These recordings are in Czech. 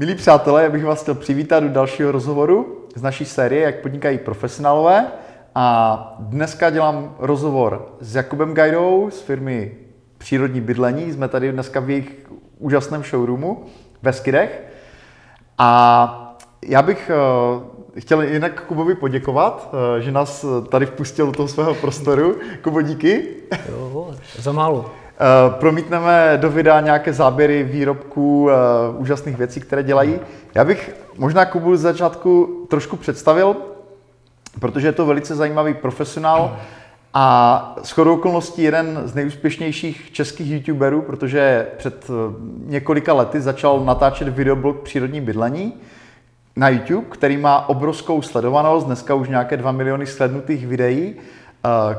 milí přátelé, já bych vás chtěl přivítat do dalšího rozhovoru z naší série Jak podnikají profesionálové. A dneska dělám rozhovor s Jakubem Gajdou z firmy Přírodní bydlení. Jsme tady dneska v jejich úžasném showroomu ve Skidech. A já bych eh, chtěl jinak Kubovi poděkovat, eh, že nás tady vpustil do toho svého prostoru. Kubo, díky. Jo, za málo. Eh, promítneme do videa nějaké záběry výrobků, úžasných věcí, které dělají. Já bych možná Kubu z začátku trošku představil, protože je to velice zajímavý profesionál a shodou okolností jeden z nejúspěšnějších českých youtuberů, protože před několika lety začal natáčet videoblog Přírodní bydlení na YouTube, který má obrovskou sledovanost, dneska už nějaké 2 miliony slednutých videí.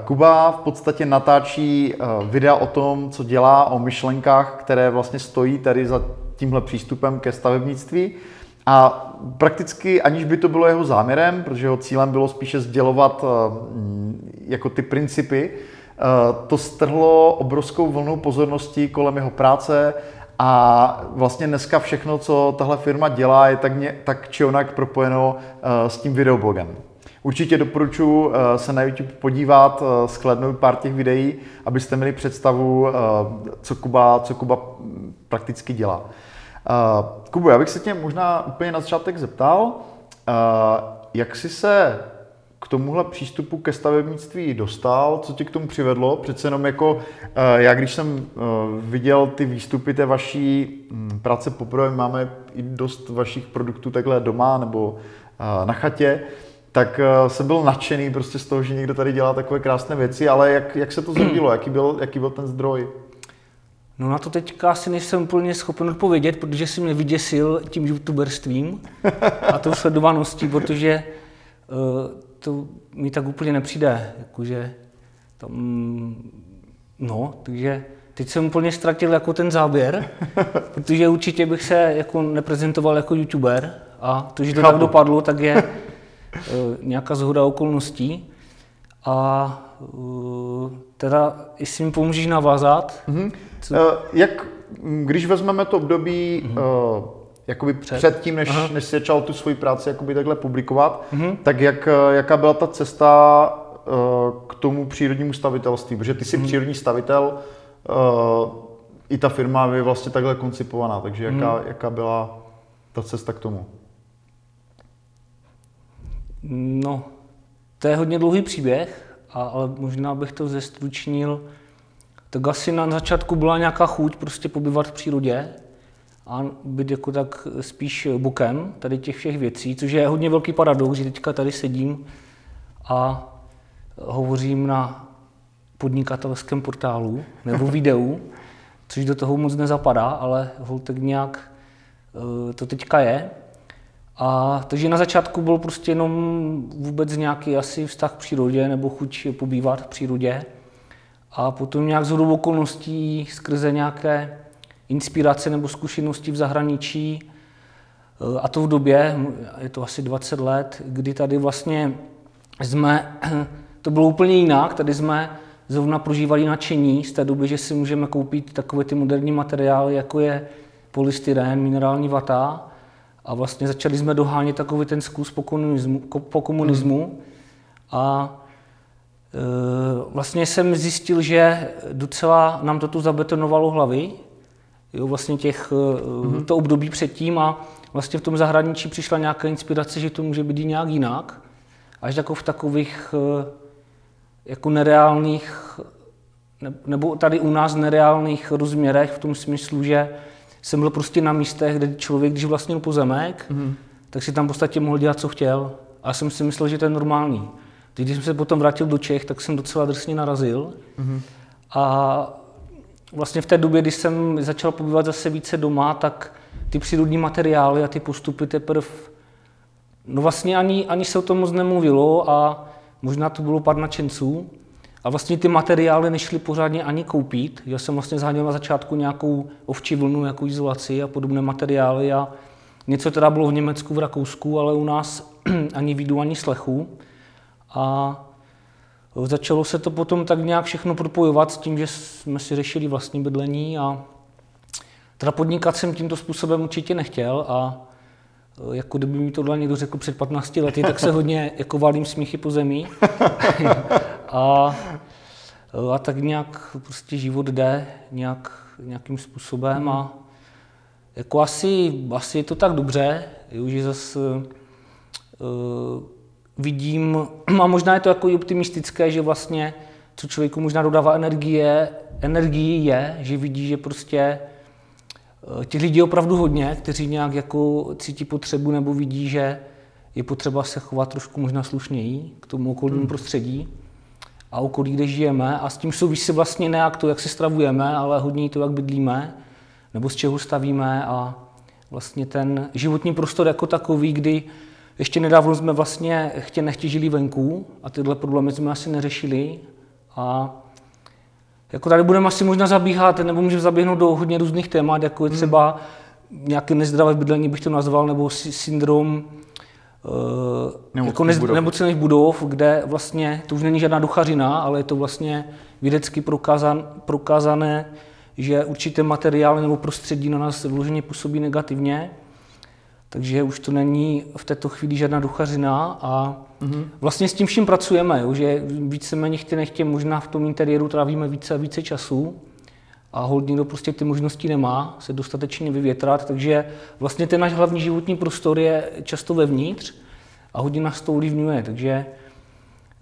Kuba v podstatě natáčí videa o tom, co dělá, o myšlenkách, které vlastně stojí tady za tímhle přístupem ke stavebnictví. A prakticky, aniž by to bylo jeho záměrem, protože jeho cílem bylo spíše sdělovat jako ty principy, to strhlo obrovskou vlnu pozornosti kolem jeho práce a vlastně dneska všechno, co tahle firma dělá, je tak, ně, tak či onak propojeno s tím videoblogem. Určitě doporučuji se na YouTube podívat, skladnout pár těch videí, abyste měli představu, co Kuba, co Kuba prakticky dělá. Kubu, já bych se tě možná úplně na začátek zeptal, jak jsi se k tomuhle přístupu ke stavebnictví dostal, co tě k tomu přivedlo? Přece jenom jako, já když jsem viděl ty výstupy té vaší um, práce poprvé, máme i dost vašich produktů takhle doma nebo na chatě, tak uh, jsem byl nadšený prostě z toho, že někdo tady dělá takové krásné věci, ale jak, jak se to zrodilo, jaký byl, jaký byl ten zdroj? No na to teďka asi nejsem úplně schopen odpovědět, protože si mě vyděsil tím youtuberstvím a tou sledovaností, protože uh, to mi tak úplně nepřijde, jakože tam, no, takže teď jsem úplně ztratil jako ten záběr, protože určitě bych se jako neprezentoval jako youtuber a to, že to tak dopadlo, tak je nějaká zhoda okolností a uh, teda, jestli mi pomůžeš navázat. Mm-hmm. Co? Uh, jak, když vezmeme to období mm-hmm. jakoby před, před tím, než, než jsi začal tu svoji práci jakoby takhle publikovat, mm-hmm. tak jak, jaká byla ta cesta k tomu přírodnímu stavitelství? Protože ty jsi mm-hmm. přírodní stavitel, uh, i ta firma je vlastně takhle koncipovaná, takže jaká, mm-hmm. jaká byla ta cesta k tomu? No, to je hodně dlouhý příběh a, ale možná bych to zestručnil. Tak asi na začátku byla nějaká chuť prostě pobyvat v přírodě a být jako tak spíš bokem tady těch všech věcí, což je hodně velký paradox, že teďka tady sedím a hovořím na podnikatelském portálu nebo videu, což do toho moc nezapadá, ale tak nějak eh, to teďka je. A takže na začátku byl prostě jenom vůbec nějaký asi vztah k přírodě nebo chuť pobývat v přírodě. A potom nějak z okolností skrze nějaké inspirace nebo zkušenosti v zahraničí, a to v době, je to asi 20 let, kdy tady vlastně jsme, to bylo úplně jinak, tady jsme zrovna prožívali nadšení z té doby, že si můžeme koupit takové ty moderní materiály, jako je polystyren, minerální vata, a vlastně začali jsme dohánět takový ten zkus po komunismu, po komunismu hmm. a e, vlastně jsem zjistil, že docela nám to tu zabetonovalo hlavy, jo, vlastně těch, hmm. to období předtím a vlastně v tom zahraničí přišla nějaká inspirace, že to může být i nějak jinak, až jako v takových e, jako nereálných, nebo tady u nás nereálných rozměrech v tom smyslu, že jsem byl prostě na místech, kde člověk, když vlastnil pozemek, mm-hmm. tak si tam v podstatě mohl dělat, co chtěl. A já jsem si myslel, že to je normální. Teď, když jsem se potom vrátil do Čech, tak jsem docela drsně narazil. Mm-hmm. A vlastně v té době, když jsem začal pobývat zase více doma, tak ty přírodní materiály a ty postupy teprve, no vlastně ani, ani se o tom moc nemluvilo a možná to bylo pár nadšenců, a vlastně ty materiály nešly pořádně ani koupit. Já jsem vlastně zháněl na začátku nějakou ovčí vlnu, jako izolaci a podobné materiály a něco teda bylo v Německu, v Rakousku, ale u nás ani vidu, ani slechu. A začalo se to potom tak nějak všechno propojovat s tím, že jsme si řešili vlastní bydlení a teda podnikat jsem tímto způsobem určitě nechtěl a jako kdyby mi tohle někdo řekl před 15 lety, tak se hodně jako valím smíchy po zemi. a, a tak nějak prostě život jde nějak, nějakým způsobem a jako asi, asi je to tak dobře, jo, že zase uh, vidím, a možná je to jako i optimistické, že vlastně co člověku možná dodává energie, energii je, že vidí, že prostě těch lidí je opravdu hodně, kteří nějak jako cítí potřebu nebo vidí, že je potřeba se chovat trošku možná slušněji k tomu okolnímu hmm. prostředí a okolí, kde žijeme. A s tím souvisí vlastně ne jak to, jak se stravujeme, ale hodně to, jak bydlíme nebo z čeho stavíme. A vlastně ten životní prostor jako takový, kdy ještě nedávno jsme vlastně chtě nechtě žili venku a tyhle problémy jsme asi neřešili. A jako tady budeme asi možná zabíhat, nebo můžeme zaběhnout do hodně různých témat, jako je hmm. třeba nějaké nezdravé bydlení, bych to nazval, nebo syndrom uh, jako nez, budov. nemocných budov, kde vlastně to už není žádná duchařina, ale je to vlastně vědecky prokázan, prokázané že určité materiály nebo prostředí na nás vloženě působí negativně, takže už to není v této chvíli žádná duchařina a mm-hmm. vlastně s tím vším pracujeme, jo, že víceméně chtě nechtě možná v tom interiéru trávíme více a více času a hold někdo prostě ty možnosti nemá se dostatečně vyvětrat, takže vlastně ten náš hlavní životní prostor je často vevnitř a hodně nás to ovlivňuje, takže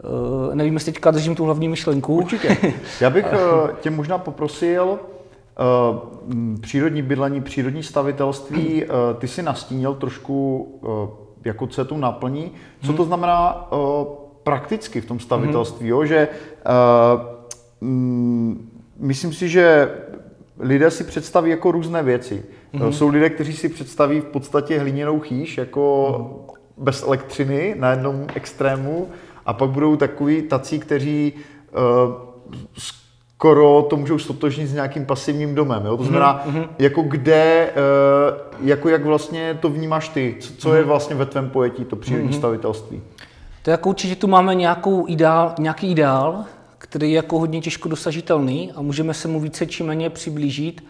Uh, nevím, jestli teďka držím tu hlavní myšlenku. Určitě. Já bych uh, tě možná poprosil, Eh, přírodní bydlení, přírodní stavitelství, ty si nastínil trošku, jako je tu naplní. Co to znamená prakticky v tom stavitelství, jo? že mm, myslím si, že lidé si představí jako různé věci. Mm-hmm. Jsou lidé, kteří si představí v podstatě hliněnou chýš jako mm. bez elektřiny na jednom extrému a pak budou takový tací, kteří skoro to můžou stotožnit s nějakým pasivním domem. Jo? To znamená, mm-hmm. jako kde, eh, jako jak vlastně to vnímáš ty, co, co je mhm. vlastně ve tvém pojetí to přírodní mm-hmm. stavitelství? To jako určitě tu máme nějakou ideál, nějaký ideál, který je jako hodně těžko dosažitelný a můžeme se mu více či méně přiblížit.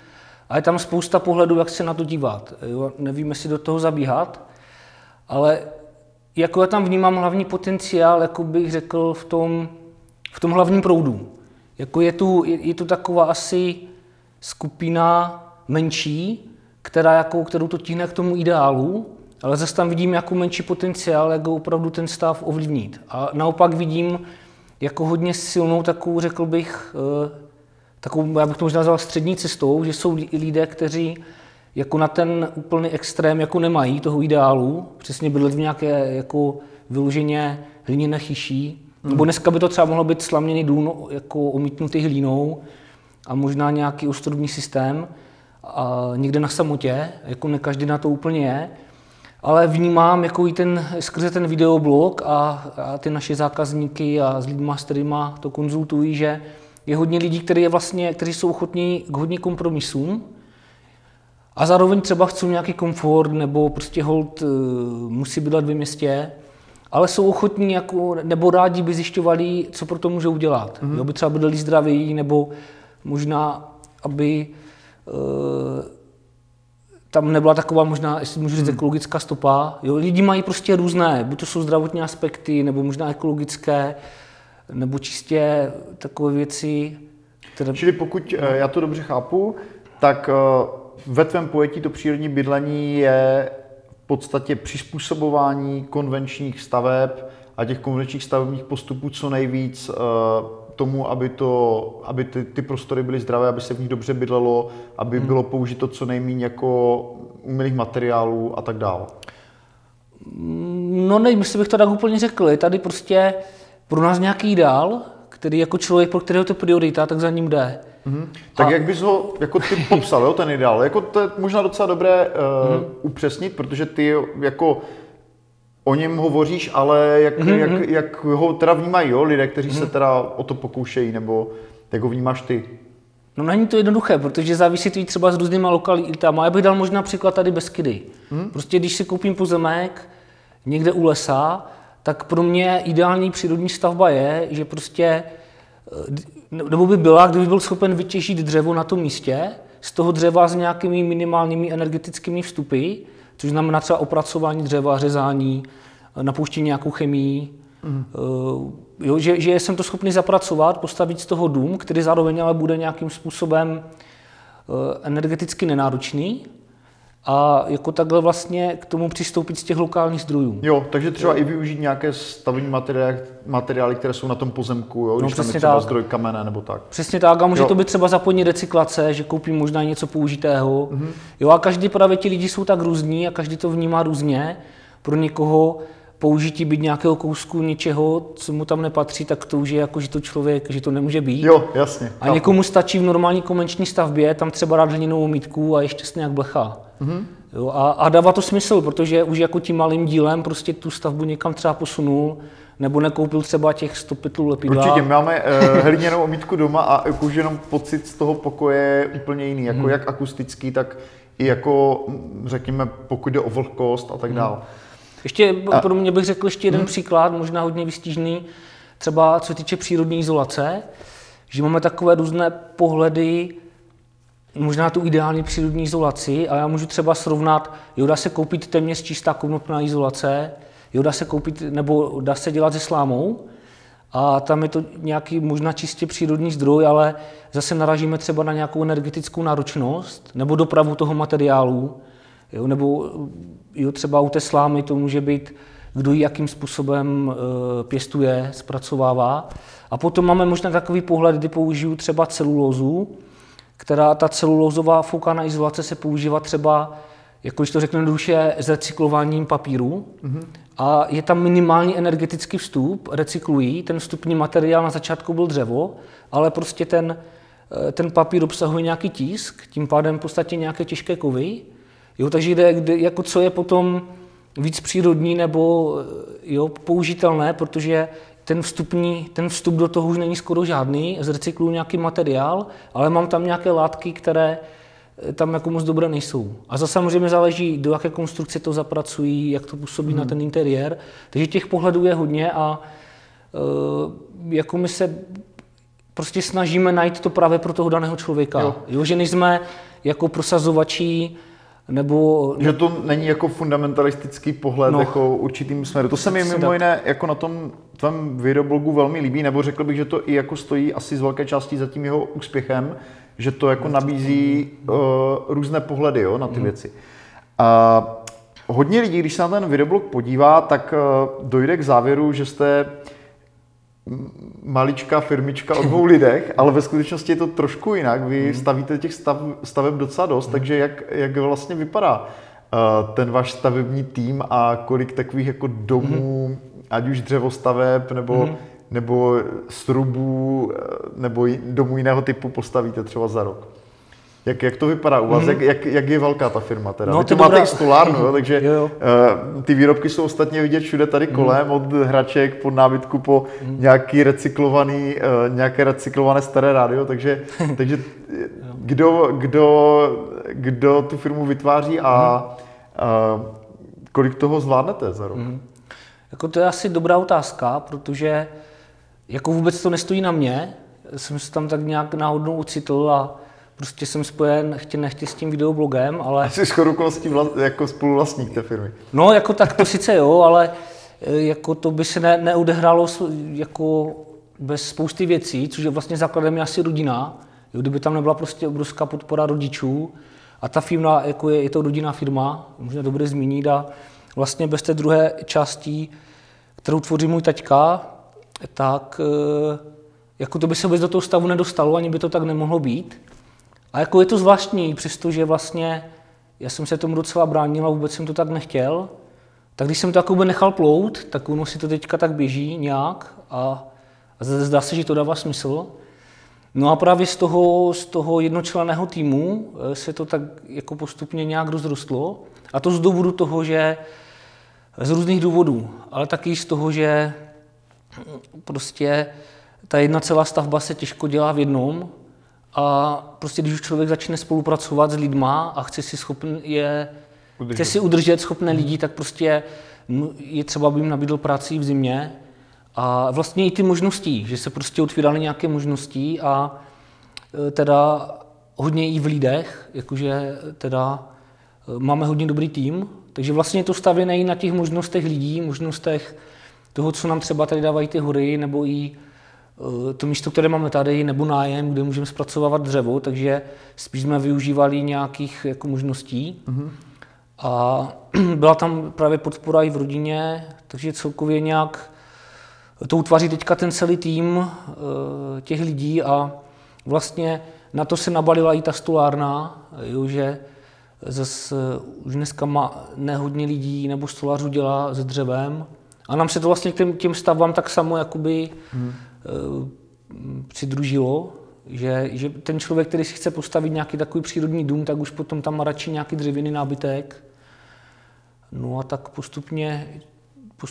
A je tam spousta pohledů, jak se na to dívat. Jo? Nevím, jestli do toho zabíhat, ale jako já tam vnímám hlavní potenciál, jako bych řekl, v tom, v tom hlavním proudu. Jako je, tu, je, je tu taková asi skupina menší, která jako, kterou to tíhne k tomu ideálu, ale zase tam vidím jako menší potenciál, jak opravdu ten stav ovlivnit. A naopak vidím jako hodně silnou takovou, řekl bych, eh, takovou, já bych to možná nazval střední cestou, že jsou lidé, kteří jako na ten úplný extrém jako nemají toho ideálu, přesně bydlet v nějaké jako vyloženě hliněné chyší, Mm. Nebo dneska by to třeba mohlo být slaměný dům jako omítnutý hlínou a možná nějaký ostrubní systém a někde na samotě, jako ne každý na to úplně je, ale vnímám jako i ten, skrze ten videoblog a, a ty naše zákazníky a s lidmi, s kterými to konzultují, že je hodně lidí, kteří, je vlastně, kteří jsou ochotní k hodně kompromisům a zároveň třeba chcou nějaký komfort nebo prostě hold eh, musí bydlet ve městě, ale jsou ochotní jako, nebo rádi by zjišťovali, co pro to můžou udělat. Mm-hmm. Jo, by třeba byli zdraví, nebo možná, aby e, tam nebyla taková možná, jestli můžu říct, mm. ekologická stopa. Jo, lidi mají prostě různé, buď to jsou zdravotní aspekty, nebo možná ekologické, nebo čistě takové věci, které... Čili pokud no. já to dobře chápu, tak eh, ve tvém pojetí to přírodní bydlení je podstatě přizpůsobování konvenčních staveb a těch konvenčních stavebních postupů co nejvíc eh, tomu, aby, to, aby ty, ty prostory byly zdravé, aby se v nich dobře bydlelo, aby hmm. bylo použito co nejméně jako umělých materiálů a tak dále. No nevím, jestli bych to tak úplně řekl. Je tady prostě pro nás nějaký ideál, který jako člověk, pro kterého to priorita, tak za ním jde. Mm-hmm. Tak a... jak bys ho jako ty popsal, jo, ten ideál? Jako to je možná docela dobré uh, mm-hmm. upřesnit, protože ty jako o něm hovoříš, ale jak, mm-hmm. jak, jak ho teda vnímají jo, lidé, kteří mm-hmm. se mhm. teda o to pokoušejí, nebo jak ho vnímáš ty? No není to jednoduché, protože závisí to třeba s různýma lokalitama. Já bych dal možná příklad tady Beskydy. Hmm? Prostě když si koupím pozemek někde u lesa, tak pro mě ideální přírodní stavba je, že prostě nebo by byla, kdyby byl schopen vytěžit dřevo na tom místě, z toho dřeva s nějakými minimálními energetickými vstupy, což znamená třeba opracování dřeva, řezání, napouštění nějakou chemii, mm. jo, že, že jsem to schopný zapracovat, postavit z toho dům, který zároveň ale bude nějakým způsobem energeticky nenáročný, a jako takhle vlastně k tomu přistoupit z těch lokálních zdrojů. Jo, takže třeba jo. i využít nějaké stavební materiály, materiály, které jsou na tom pozemku, jo, no, když tam je třeba tak. zdroj kamene nebo tak. Přesně tak, a může jo. to být třeba zapojení recyklace, že koupím možná něco použitého. Mm-hmm. Jo, a každý právě ti lidi jsou tak různí a každý to vnímá různě. Pro někoho použití být nějakého kousku něčeho, co mu tam nepatří, tak to už je jako, že to člověk, že to nemůže být. Jo, jasně. A někomu stačí v normální komenční stavbě tam třeba dát hliněnou mítku a ještě nějak blecha. Mm-hmm. Jo, a, a dává to smysl, protože už jako tím malým dílem prostě tu stavbu někam třeba posunul, nebo nekoupil třeba těch 100 pytlů lepidla. Určitě, máme uh, hliněnou omítku doma a jakož jenom pocit z toho pokoje je úplně jiný, jako hmm. jak akustický, tak i jako, řekněme, pokud jde o vlhkost a tak dále. Ještě a... pro mě bych řekl ještě jeden hmm. příklad, možná hodně vystižný, třeba co se týče přírodní izolace, že máme takové různé pohledy, možná tu ideální přírodní izolaci a já můžu třeba srovnat, jo, dá se koupit téměř čistá konopná izolace, jo, dá se koupit, nebo dá se dělat se slámou, a tam je to nějaký možná čistě přírodní zdroj, ale zase naražíme třeba na nějakou energetickou náročnost nebo dopravu toho materiálu, jo, nebo jo, třeba u té slámy to může být, kdo ji jakým způsobem e, pěstuje, zpracovává. A potom máme možná takový pohled, kdy použiju třeba celulózu, která ta celulózová foukaná izolace se používá třeba, jako když to řeknu duše, s recyklováním papíru. Mm-hmm. A je tam minimální energetický vstup, recyklují. Ten vstupní materiál na začátku byl dřevo, ale prostě ten, eh, ten papír obsahuje nějaký tisk, tím pádem v podstatě nějaké těžké kovy. Jo, takže jde, kde, jako co je potom víc přírodní nebo eh, jo, použitelné, protože ten, vstupní, ten vstup do toho už není skoro žádný, zrecykluju nějaký materiál, ale mám tam nějaké látky, které eh, tam jako moc dobré nejsou. A za samozřejmě záleží, do jaké konstrukce to zapracují, jak to působí hmm. na ten interiér. Takže těch pohledů je hodně a uh, jako my se prostě snažíme najít to právě pro toho daného člověka. Jo. Jo, že nejsme jako prosazovači nebo... Že to není jako fundamentalistický pohled no, jako určitým směru. To se mi mimo jiné jako na tom tvém videoblogu velmi líbí, nebo řekl bych, že to i jako stojí asi z velké části za tím jeho úspěchem, že to jako nabízí uh, různé pohledy jo, na ty mm. věci. A hodně lidí, když se na ten videoblog podívá, tak uh, dojde k závěru, že jste maličká firmička o dvou lidech, ale ve skutečnosti je to trošku jinak. Vy mhm. stavíte těch stav, staveb docela dost, mm. takže jak, jak vlastně vypadá uh, ten váš stavební tým a kolik takových jako domů, mm. ať už dřevostaveb nebo, nebo strubů eh, nebo domů jiného typu postavíte třeba za rok? Jak, jak to vypadá u vás? Mm. Jak, jak, jak je velká ta firma teda? No, Vy to máte dobrá... i stolárnu, jo, takže jo, jo. Uh, ty výrobky jsou ostatně vidět všude tady mhm. kolem, mm. od hraček pod nábytku po mm. nějaký recyklovaný, uh, nějaké recyklované staré rádio, takže, takže kdo, kdo, kdo tu firmu vytváří a uh, kolik toho zvládnete za rok? Mm. Jako to je asi dobrá otázka, protože jako vůbec to nestojí na mě, jsem se tam tak nějak náhodnou ocitl a prostě jsem spojen chtě nechtě s tím videoblogem, ale... Jsi skoro jako spoluvlastník té firmy. No, jako tak to sice jo, ale e, jako to by se ne, neudehrálo jako bez spousty věcí, což je vlastně základem je asi rodina. Jo, kdyby tam nebyla prostě obrovská podpora rodičů a ta firma, jako je, je to rodinná firma, možná dobře zmínit a vlastně bez té druhé části, kterou tvoří můj taťka, tak e, jako to by se vůbec do toho stavu nedostalo, ani by to tak nemohlo být. A jako je to zvláštní, přestože vlastně já jsem se tomu docela bránil a vůbec jsem to tak nechtěl, tak když jsem to jako nechal plout, tak ono si to teďka tak běží nějak a, a zdá se, že to dává smysl. No a právě z toho, z toho jednočleného týmu eh, se to tak jako postupně nějak rozrostlo. A to z důvodu toho, že z různých důvodů, ale taky z toho, že prostě ta jedna celá stavba se těžko dělá v jednom a prostě když už člověk začne spolupracovat s lidma a chce si, schopn, je, udržet. chce si udržet schopné lidi, tak prostě je třeba, aby jim nabídl práci v zimě. A vlastně i ty možnosti, že se prostě otvíraly nějaké možnosti a e, teda hodně i v lidech, jakože teda e, máme hodně dobrý tým, Takže vlastně je to stavěné i na těch možnostech lidí, možnostech toho, co nám třeba tady dávají ty hory, nebo i to místo, které máme tady, nebo nájem, kde můžeme zpracovávat dřevo, takže spíš jsme využívali nějakých jako možností. Mm-hmm. A byla tam právě podpora i v rodině, takže celkově nějak to utváří teďka ten celý tým eh, těch lidí a vlastně na to se nabalila i ta stolárna, jo, že zase už dneska má nehodně lidí nebo stolařů dělá se dřevem. A nám se to vlastně k těm, těm stavbám tak samo jakoby hmm. Uh, přidružilo, že, že ten člověk, který si chce postavit nějaký takový přírodní dům, tak už potom tam má radši nějaký dřevěný nábytek. No a tak postupně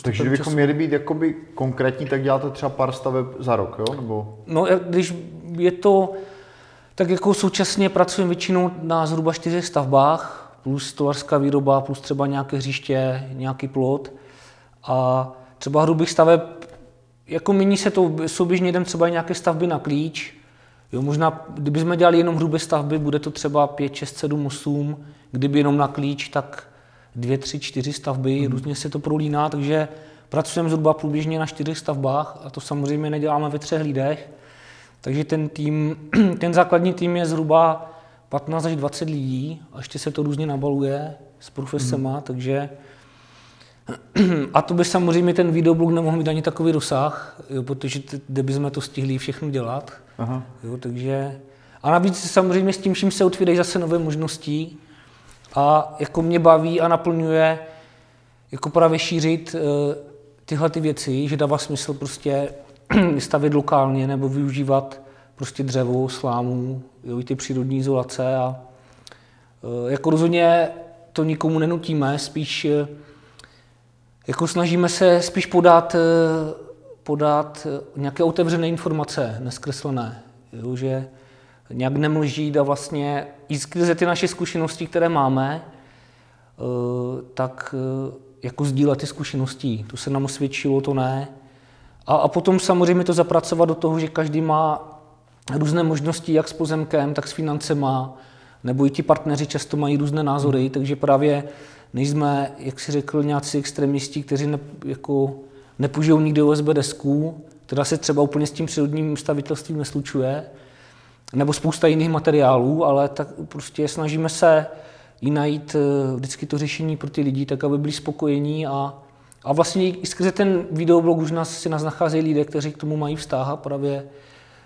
takže kdybychom času... měli být jakoby konkrétní, tak děláte třeba pár staveb za rok, jo? Nebo... No, když je to, tak jako současně pracujeme většinou na zhruba čtyřech stavbách, plus stolařská výroba, plus třeba nějaké hřiště, nějaký plot. A třeba hrubých staveb, jako mění se to, souběžně jdem třeba nějaké stavby na klíč. Jo, možná, kdybychom dělali jenom hrubé stavby, bude to třeba 5, 6, 7, 8. Kdyby jenom na klíč, tak dvě, tři, čtyři stavby, mm. různě se to prolíná, takže pracujeme zhruba průběžně na čtyřech stavbách a to samozřejmě neděláme ve třech lidech. Takže ten tým, ten základní tým je zhruba 15 až 20 lidí a ještě se to různě nabaluje s profesema, mm. takže a to by samozřejmě ten videoblog nemohl mít ani takový rozsah, jo, protože kde bychom to stihli všechno dělat. Aha. Jo, takže, a navíc samozřejmě s tím vším se otvírají zase nové možnosti a jako mě baví a naplňuje jako právě šířit uh, tyhle ty věci, že dává smysl prostě stavět lokálně nebo využívat prostě dřevo, slámu, jo, i ty přírodní izolace a uh, jako rozhodně to nikomu nenutíme, spíš uh, jako snažíme se spíš podat, podat nějaké otevřené informace, neskreslené, jo, že nějak nemlžít a vlastně i skrze ty naše zkušenosti, které máme, eh, tak eh, jako sdílet ty zkušenosti. To se nám osvědčilo, to ne. A, a potom samozřejmě to zapracovat do toho, že každý má různé možnosti, jak s pozemkem, tak s financema, nebo i ti partneři často mají různé názory, hmm. takže právě nejsme, jak si řekl, nějací extremisti, kteří ne, jako nepoužijou nikdy USB desku, která se třeba úplně s tím přírodním stavitelstvím neslučuje, nebo spousta jiných materiálů, ale tak prostě snažíme se i najít eh, vždycky to řešení pro ty lidi, tak aby byli spokojení a, a vlastně i skrze ten videoblog už nás, si nás nacházejí lidé, kteří k tomu mají vztah a právě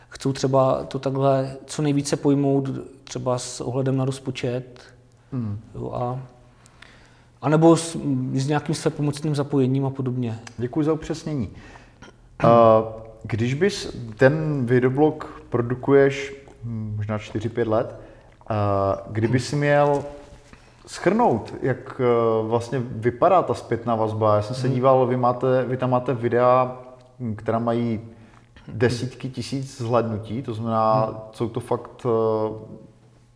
chcou třeba to takhle co nejvíce pojmout, třeba s ohledem na rozpočet. Hmm. Jo, a, a nebo s, s nějakým své pomocným zapojením a podobně. Děkuji za upřesnění. Když bys ten videoblog produkuješ možná 4-5 let. Kdyby si měl schrnout, jak e, vlastně vypadá ta zpětná vazba. Já jsem se hmm. díval, vy, máte, vy tam máte videa, která mají desítky tisíc zhlednutí, to znamená, hmm. jsou to fakt, e,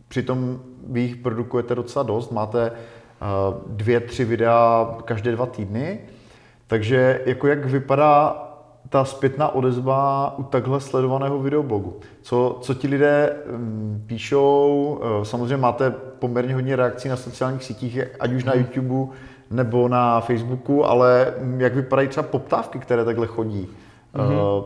přitom vy jich produkujete docela dost, máte dvě, tři videa každé dva týdny, takže jako jak vypadá ta zpětná odezva u takhle sledovaného videoblogu. Co, co ti lidé um, píšou, uh, samozřejmě máte poměrně hodně reakcí na sociálních sítích, ať už na hmm. YouTube nebo na Facebooku, ale um, jak vypadají třeba poptávky, které takhle chodí? Mm-hmm.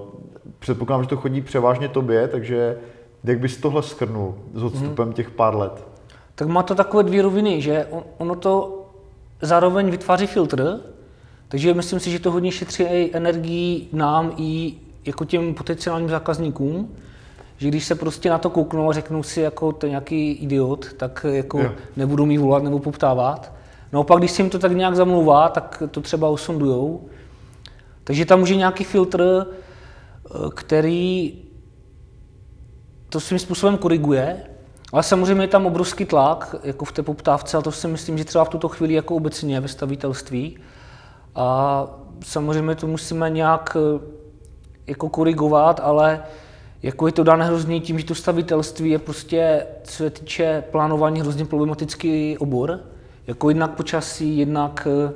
Předpokládám, že to chodí převážně tobě, takže jak bys tohle skrnul s odstupem mm-hmm. těch pár let? Tak má to takové dvě roviny, že ono to zároveň vytváří filtr, takže myslím si, že to hodně šetří i energii nám i jako těm potenciálním zákazníkům, že když se prostě na to kouknou a řeknou si, jako to nějaký idiot, tak jako yeah. nebudu mi volat nebo poptávat. No a pak, když se jim to tak nějak zamlouvá, tak to třeba osondujou. Takže tam může nějaký filtr, eh, který to svým způsobem koriguje, ale samozřejmě je tam obrovský tlak jako v té poptávce, a to si myslím, že třeba v tuto chvíli jako obecně ve stavitelství, a samozřejmě to musíme nějak eh, jako korigovat, ale jako je to dané hrozně tím, že to stavitelství je prostě, co se týče plánování, hrozně problematický obor. Jako jednak počasí, jednak eh,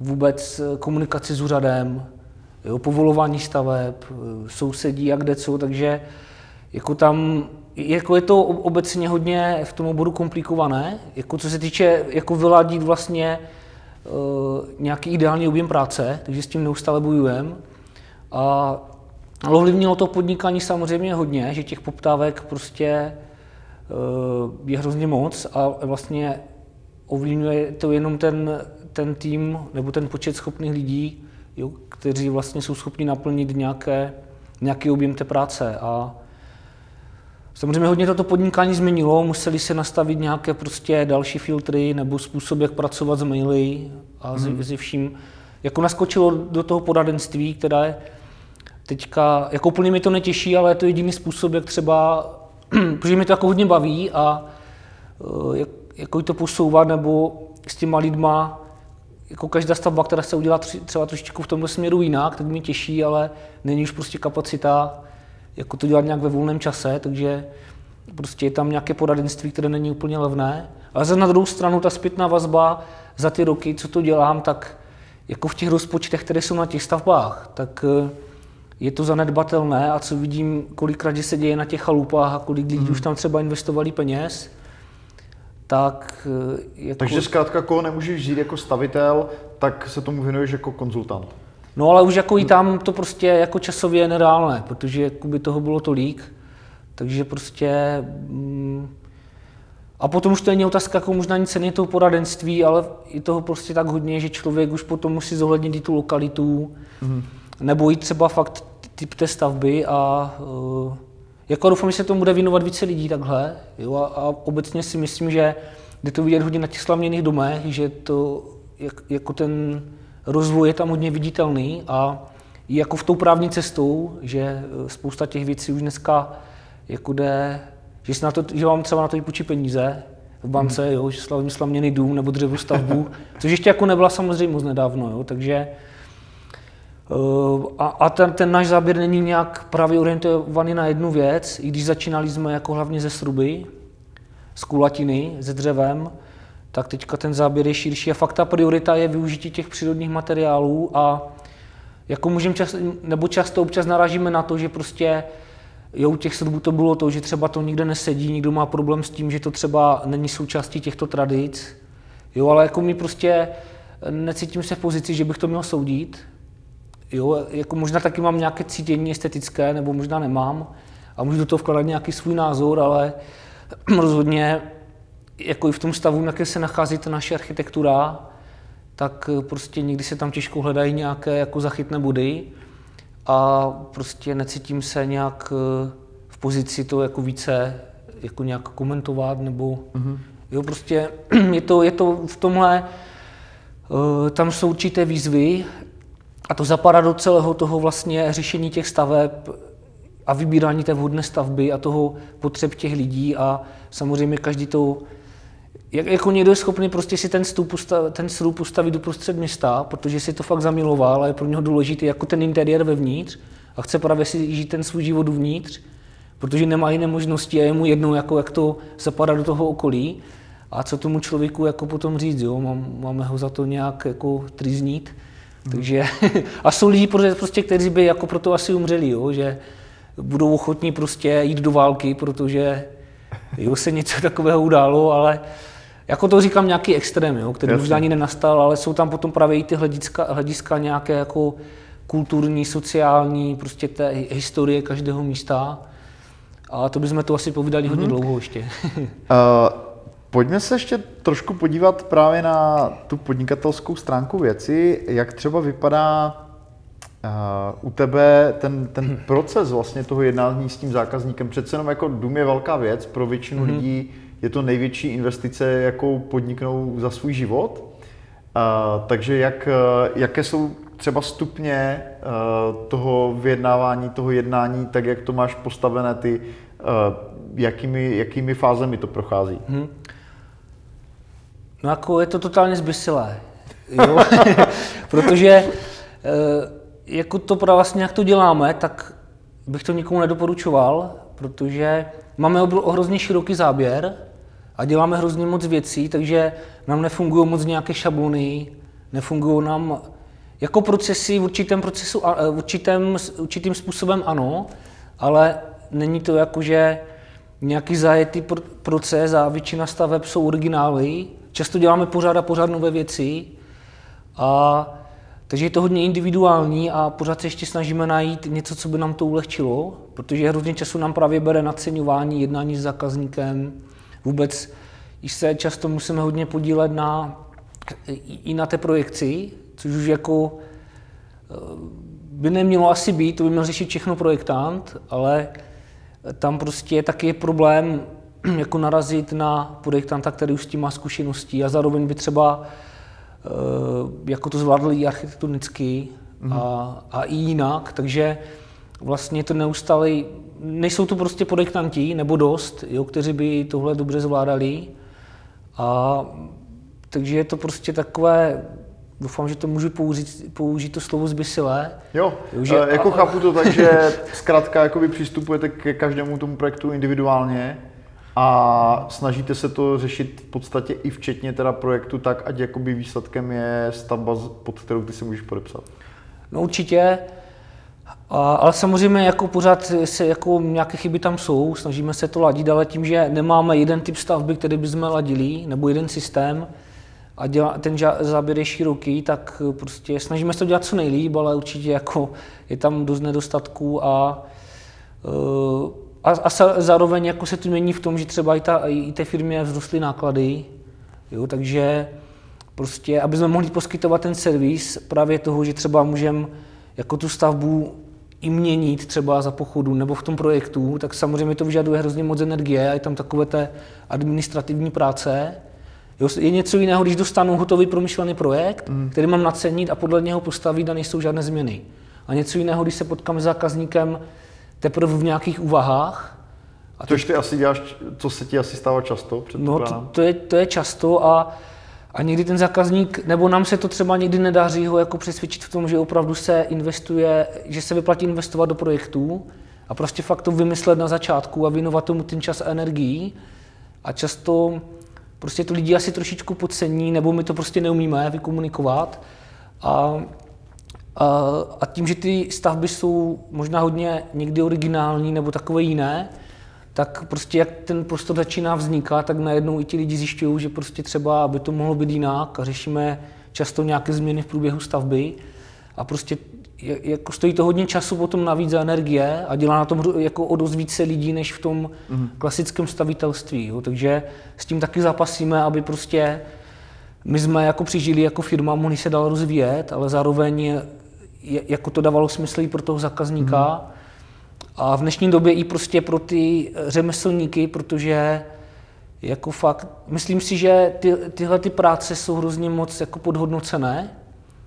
vůbec eh, komunikaci s úřadem, jo, povolování staveb, sousedí a kde co, takže jako tam jako je to obecně hodně v tom oboru komplikované, jako co se týče jako vyladit vlastně nějaký ideální objem práce, takže s tím neustále bojujeme. A ovlivnilo to podnikání samozřejmě hodně, že těch poptávek prostě je hrozně moc a vlastně ovlivňuje to jenom ten, ten tým nebo ten počet schopných lidí, jo, kteří vlastně jsou schopni naplnit nějaké, nějaký objem té práce. A samozřejmě hodně toto podnikání změnilo, museli se nastavit nějaké prostě další filtry nebo způsob, jak pracovat s maily a hmm. se vším. Jako naskočilo do toho poradenství, které teďka, jako úplně mi to netěší, ale je to jediný způsob, jak třeba, protože mi to jako hodně baví a eh, jak, jako to posouvat, nebo s těma lidma, jako každá stavba, která se udělá třeba trošičku v tomto směru jinak, tak mě těší, ale není už prostě kapacita jako to dělat nějak ve volném čase, takže prostě je tam nějaké poradenství, které není úplně levné. Ale za na druhou stranu ta zpětná vazba za ty roky, co to dělám, tak jako v těch rozpočtech, které jsou na těch stavbách, tak eh, je to zanedbatelné a co vidím, kolikrát, že se děje na těch chalupách a kolik lidí hmm. už tam třeba investovali peněz, tak eh, jako... Takže zkrátka, koho nemůžeš žít jako stavitel, tak se tomu věnuješ jako konzultant. No ale už jako i tam to prostě jako časově je nereálné, protože by toho bylo tolik, takže prostě... Mm, a potom už to není otázka jako možná nic ceny toho poradenství, ale i toho prostě tak hodně, že člověk už potom musí zohlednit i tu lokalitu, mm. nebo i třeba fakt typ té stavby a uh, jako doufám, že se tomu bude věnovat více lidí takhle. Jo, a, a obecně si myslím, že jde to vidět hodně na těch slavněných domech, že to jak, jako ten rozvoj je tam hodně viditelný a jako v tou právní cestou, že e, spousta těch věcí už dneska jako jde, že, si na to, že vám třeba na to i půjčí peníze v bance, hmm. jo, že slavím slavněný dům nebo dřevu stavbu, což ještě jako nebyla samozřejmě moc nedávno, jo, takže Eh, a, a ten, ten náš záběr není nějak právě orientovaný na jednu věc, i když začínali jsme jako hlavně ze sruby, z kulatiny, ze dřevem, tak teďka ten záběr je širší a fakt ta priorita je využití těch přírodních materiálů a jako můžeme čas, nebo často občas narážíme na to, že prostě jo, u těch srubů to bylo to, že třeba to nikde nesedí, někdo má problém s tím, že to třeba není součástí těchto tradic, jo, ale jako mi prostě necítím se v pozici, že bych to měl soudit, Jo, jako možná taky mám nějaké cítění estetické, nebo možná nemám a můžu do toho vkládat nějaký svůj názor, ale rozhodně jako i v tom stavu, jaké se nachází ta naše architektura, tak prostě někdy se tam těžko hledají nějaké jako zachytné body a prostě necítím se nějak eh, v pozici to jako více jako nějak komentovat nebo mm-hmm. jo, prostě je to, je to v tomhle, uh, tam jsou určité výzvy, a to zapadá do celého toho vlastně řešení těch staveb a vybírání té vhodné stavby a toho potřeb těch lidí a samozřejmě každý to, jak, jako někdo je schopný prostě si ten, stup postavit, ten srub postavit do prostřed města, protože si to fakt zamiloval a je pro něho důležitý jako ten interiér vevnitř a chce právě si žít ten svůj život uvnitř, protože nemá jiné možnosti a je mu jedno, jako, jak to zapadá do toho okolí. A co tomu člověku jako potom říct, jo? máme ho za to nějak jako triznít. Takže, a jsou lidi, prostě, kteří by jako proto asi umřeli, jo, že budou ochotní prostě jít do války, protože jo, se něco takového událo, ale jako to říkám nějaký extrém, jo, který Jasně. možná ani nenastal, ale jsou tam potom právě i ty hlediska, hlediska nějaké jako kulturní, sociální, prostě té historie každého místa. A to bychom to asi povídali mm-hmm. hodně mhm. dlouho ještě. uh, Pojďme se ještě trošku podívat právě na tu podnikatelskou stránku věci, jak třeba vypadá uh, u tebe ten, ten proces vlastně toho jednání s tím zákazníkem. Přece jenom jako dům je velká věc, pro většinu mm-hmm. lidí je to největší investice, jakou podniknou za svůj život. Uh, takže jak, jaké jsou třeba stupně uh, toho vyjednávání, toho jednání, tak jak to máš postavené ty, uh, jakými, jakými fázemi to prochází? Mm-hmm. No jako je to totálně zbysilé. Jo? Protože eh, jako to vlastně jak to děláme, tak bych to nikomu nedoporučoval, protože máme hrozně široký záběr a děláme hrozně moc věcí, takže nám nefungují moc nějaké šablony, nefungují nám jako procesy v určitém procesu, v určitém, určitým způsobem ano, ale není to jako, že nějaký zajetý proces a většina staveb jsou originály, Často děláme pořád a pořád nové věci A takže je to hodně individuální a pořád se ještě snažíme najít něco, co by nám to ulehčilo, protože hrozně času nám právě bere naceňování, jednání s zákazníkem, vůbec i se často musíme hodně podílet na, i na té projekci, což už jako eh, by nemělo asi být, to by měl řešit všechno projektant, ale tam prostě je taky problém jako narazit na projektanta, který už s tím má zkušeností a zároveň by třeba jako to zvládl i architektonicky mm. a, a i jinak, takže vlastně to neustále, nejsou to prostě projektanti, nebo dost, jo, kteří by tohle dobře zvládali. A takže je to prostě takové, doufám, že to můžu použít, použít to slovo zbysilé. Jo, jo že, e, jako a, chápu to tak, že zkrátka jakoby přistupujete ke každému tomu projektu individuálně a snažíte se to řešit v podstatě i včetně teda projektu tak, ať jakoby výsledkem je stavba, pod kterou ty si můžeš podepsat. No určitě, a, ale samozřejmě jako pořád se jako nějaké chyby tam jsou, snažíme se to ladit, ale tím, že nemáme jeden typ stavby, který bychom ladili, nebo jeden systém, a dělá, ten záběr je široký, tak prostě snažíme se to dělat co nejlíp, ale určitě jako je tam dost nedostatků a, eh, a, a zároveň jako se to mění v tom, že třeba i, ta, i té firmě vzrostly náklady, jo, takže prostě, aby jsme mohli poskytovat ten servis právě toho, že třeba můžeme jako tu stavbu i měnit třeba za pochodu nebo v tom projektu, tak samozřejmě to vyžaduje hrozně moc energie a je tam takové té administrativní práce. Jo, je něco jiného, když dostanu hotový promyšlený projekt, mm. který mám nacenit a podle něho postavit a nejsou žádné změny. A něco jiného, když se potkám s zákazníkem teprve v nějakých úvahách. A Což ty asi děláš, co se ti asi stává často? No to, to, je, to je často a a někdy ten zákazník, nebo nám se to třeba někdy nedaří ho jako přesvědčit v tom, že opravdu se investuje, že se vyplatí investovat do projektů a prostě fakt to vymyslet na začátku a věnovat tomu ten čas a energii. A často prostě to lidi asi trošičku podcení, nebo my to prostě neumíme vykomunikovat. A, a, tím, že ty stavby jsou možná hodně někdy originální nebo takové jiné, tak prostě jak ten prostor začíná vznikat, tak najednou i ti lidi zjišťují, že prostě třeba, aby to mohlo být jinak a řešíme často nějaké změny v průběhu stavby a prostě jako stojí to hodně času potom navíc za energie a dělá na tom jako o dost více lidí, než v tom mm. klasickém stavitelství. Jo. Takže s tím taky zapasíme, aby prostě my jsme jako přižili jako firma, mohli se dál rozvíjet, ale zároveň jako to dávalo smysl i pro toho zákazníka, mm a v dnešní době i prostě pro ty řemeslníky, protože jako fakt, myslím si, že ty, tyhle ty práce jsou hrozně moc jako podhodnocené.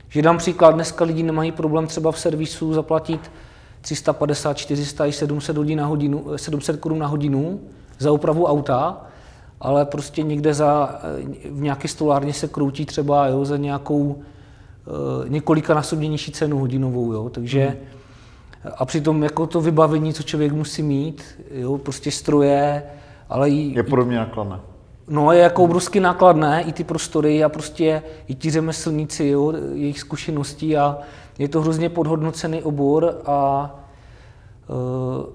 Že dám příklad, dneska lidi nemají problém třeba v servisu zaplatit 350, 400 i 700, hodin na hodinu, 700 korun na hodinu za opravu auta, ale prostě někde za, v nějaké stolárně se kroutí třeba jo, za nějakou e, několika násobně nižší cenu hodinovou. Jo, takže hmm a přitom jako to vybavení, co člověk musí mít, jo, prostě stroje, ale i... Je podobně nákladné. No, je jako obrovsky nákladné, i ty prostory a prostě i ti řemeslníci, jo, jejich zkušeností a je to hrozně podhodnocený obor a uh,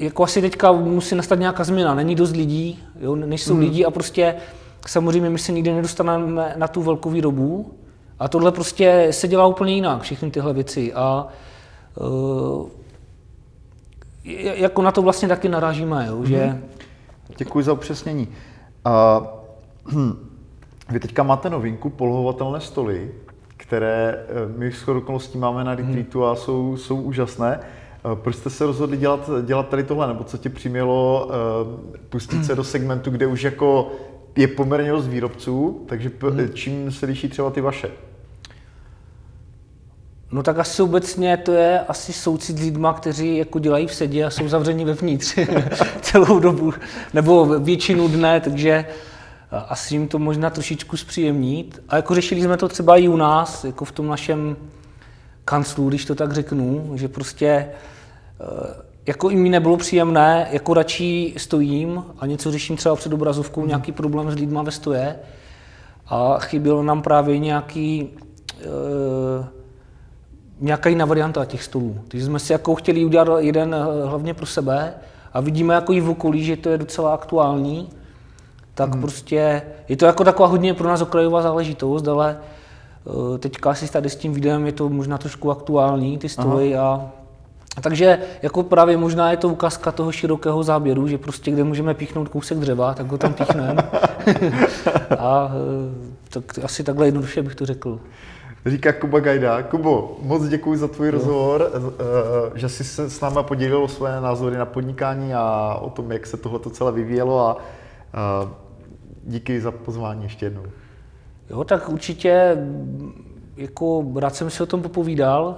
jako asi teďka musí nastat nějaká změna, není dost lidí, jo, nejsou mm. lidi a prostě samozřejmě my se nikdy nedostaneme na tu velkou výrobu, a tohle prostě se dělá úplně jinak, všechny tyhle věci. A uh, jako na to vlastně taky narážíme, jo, že... Mm-hmm. Děkuji za upřesnění. Uh, hm, vy teďka máte novinku, polohovatelné stoly, které eh, my s okolností máme na retreatu mm. a jsou, jsou úžasné. Proč jste se rozhodli dělat, dělat tady tohle, nebo co tě přimělo uh, pustit se do segmentu, kde už jako je poměrně dost výrobců, takže mm. čím se liší třeba ty vaše? No tak asi obecně to je asi soucit s lidma, kteří jako dělají v sedě a jsou zavřeni vevnitř celou dobu, nebo většinu dne, takže asi jim to možná trošičku zpříjemnit. A jako řešili jsme to třeba i u nás, jako v tom našem kanclu, když to tak řeknu, že prostě e, jako i mi nebylo příjemné, jako radši stojím a něco řeším třeba před obrazovkou, nějaký problém s lidma ve stoje a chybělo nám právě nějaký e, nějaká jiná varianta těch stolů. Takže jsme si jako chtěli udělat jeden eh, hlavně pro sebe a vidíme jako i v okolí, že to je docela aktuální. tak hmm. prostě je to jako taková hodně pro nás okrajová záležitost, ale teďka asi tady s tím videem je to možná trošku aktuální, ty stoly a a takže jako právě možná je to ukázka toho širokého záběru, že prostě kde můžeme píchnout kousek dřeva, tak ho tam píchneme. a eh, tak asi takhle jednoduše bych to řekl. Říká Kuba Gajda. Kubo, moc děkuji za tvůj rozhovor, eh, že jsi se s náma podělil o své názory na podnikání a o tom, jak se tohle celé vyvíjelo a díky za pozvání ještě jednou. Jo, tak určitě jako rád jsem si o tom popovídal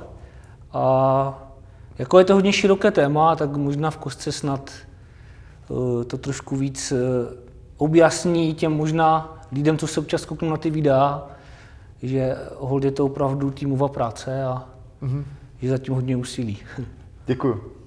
a jako je to hodně široké téma, tak možná v kostce snad uh, to trošku víc uh, objasní těm možná lidem, co se občas kouknou na ty videa, že hold je to opravdu týmová práce a mm-hmm. že zatím hodně úsilí. Děkuji.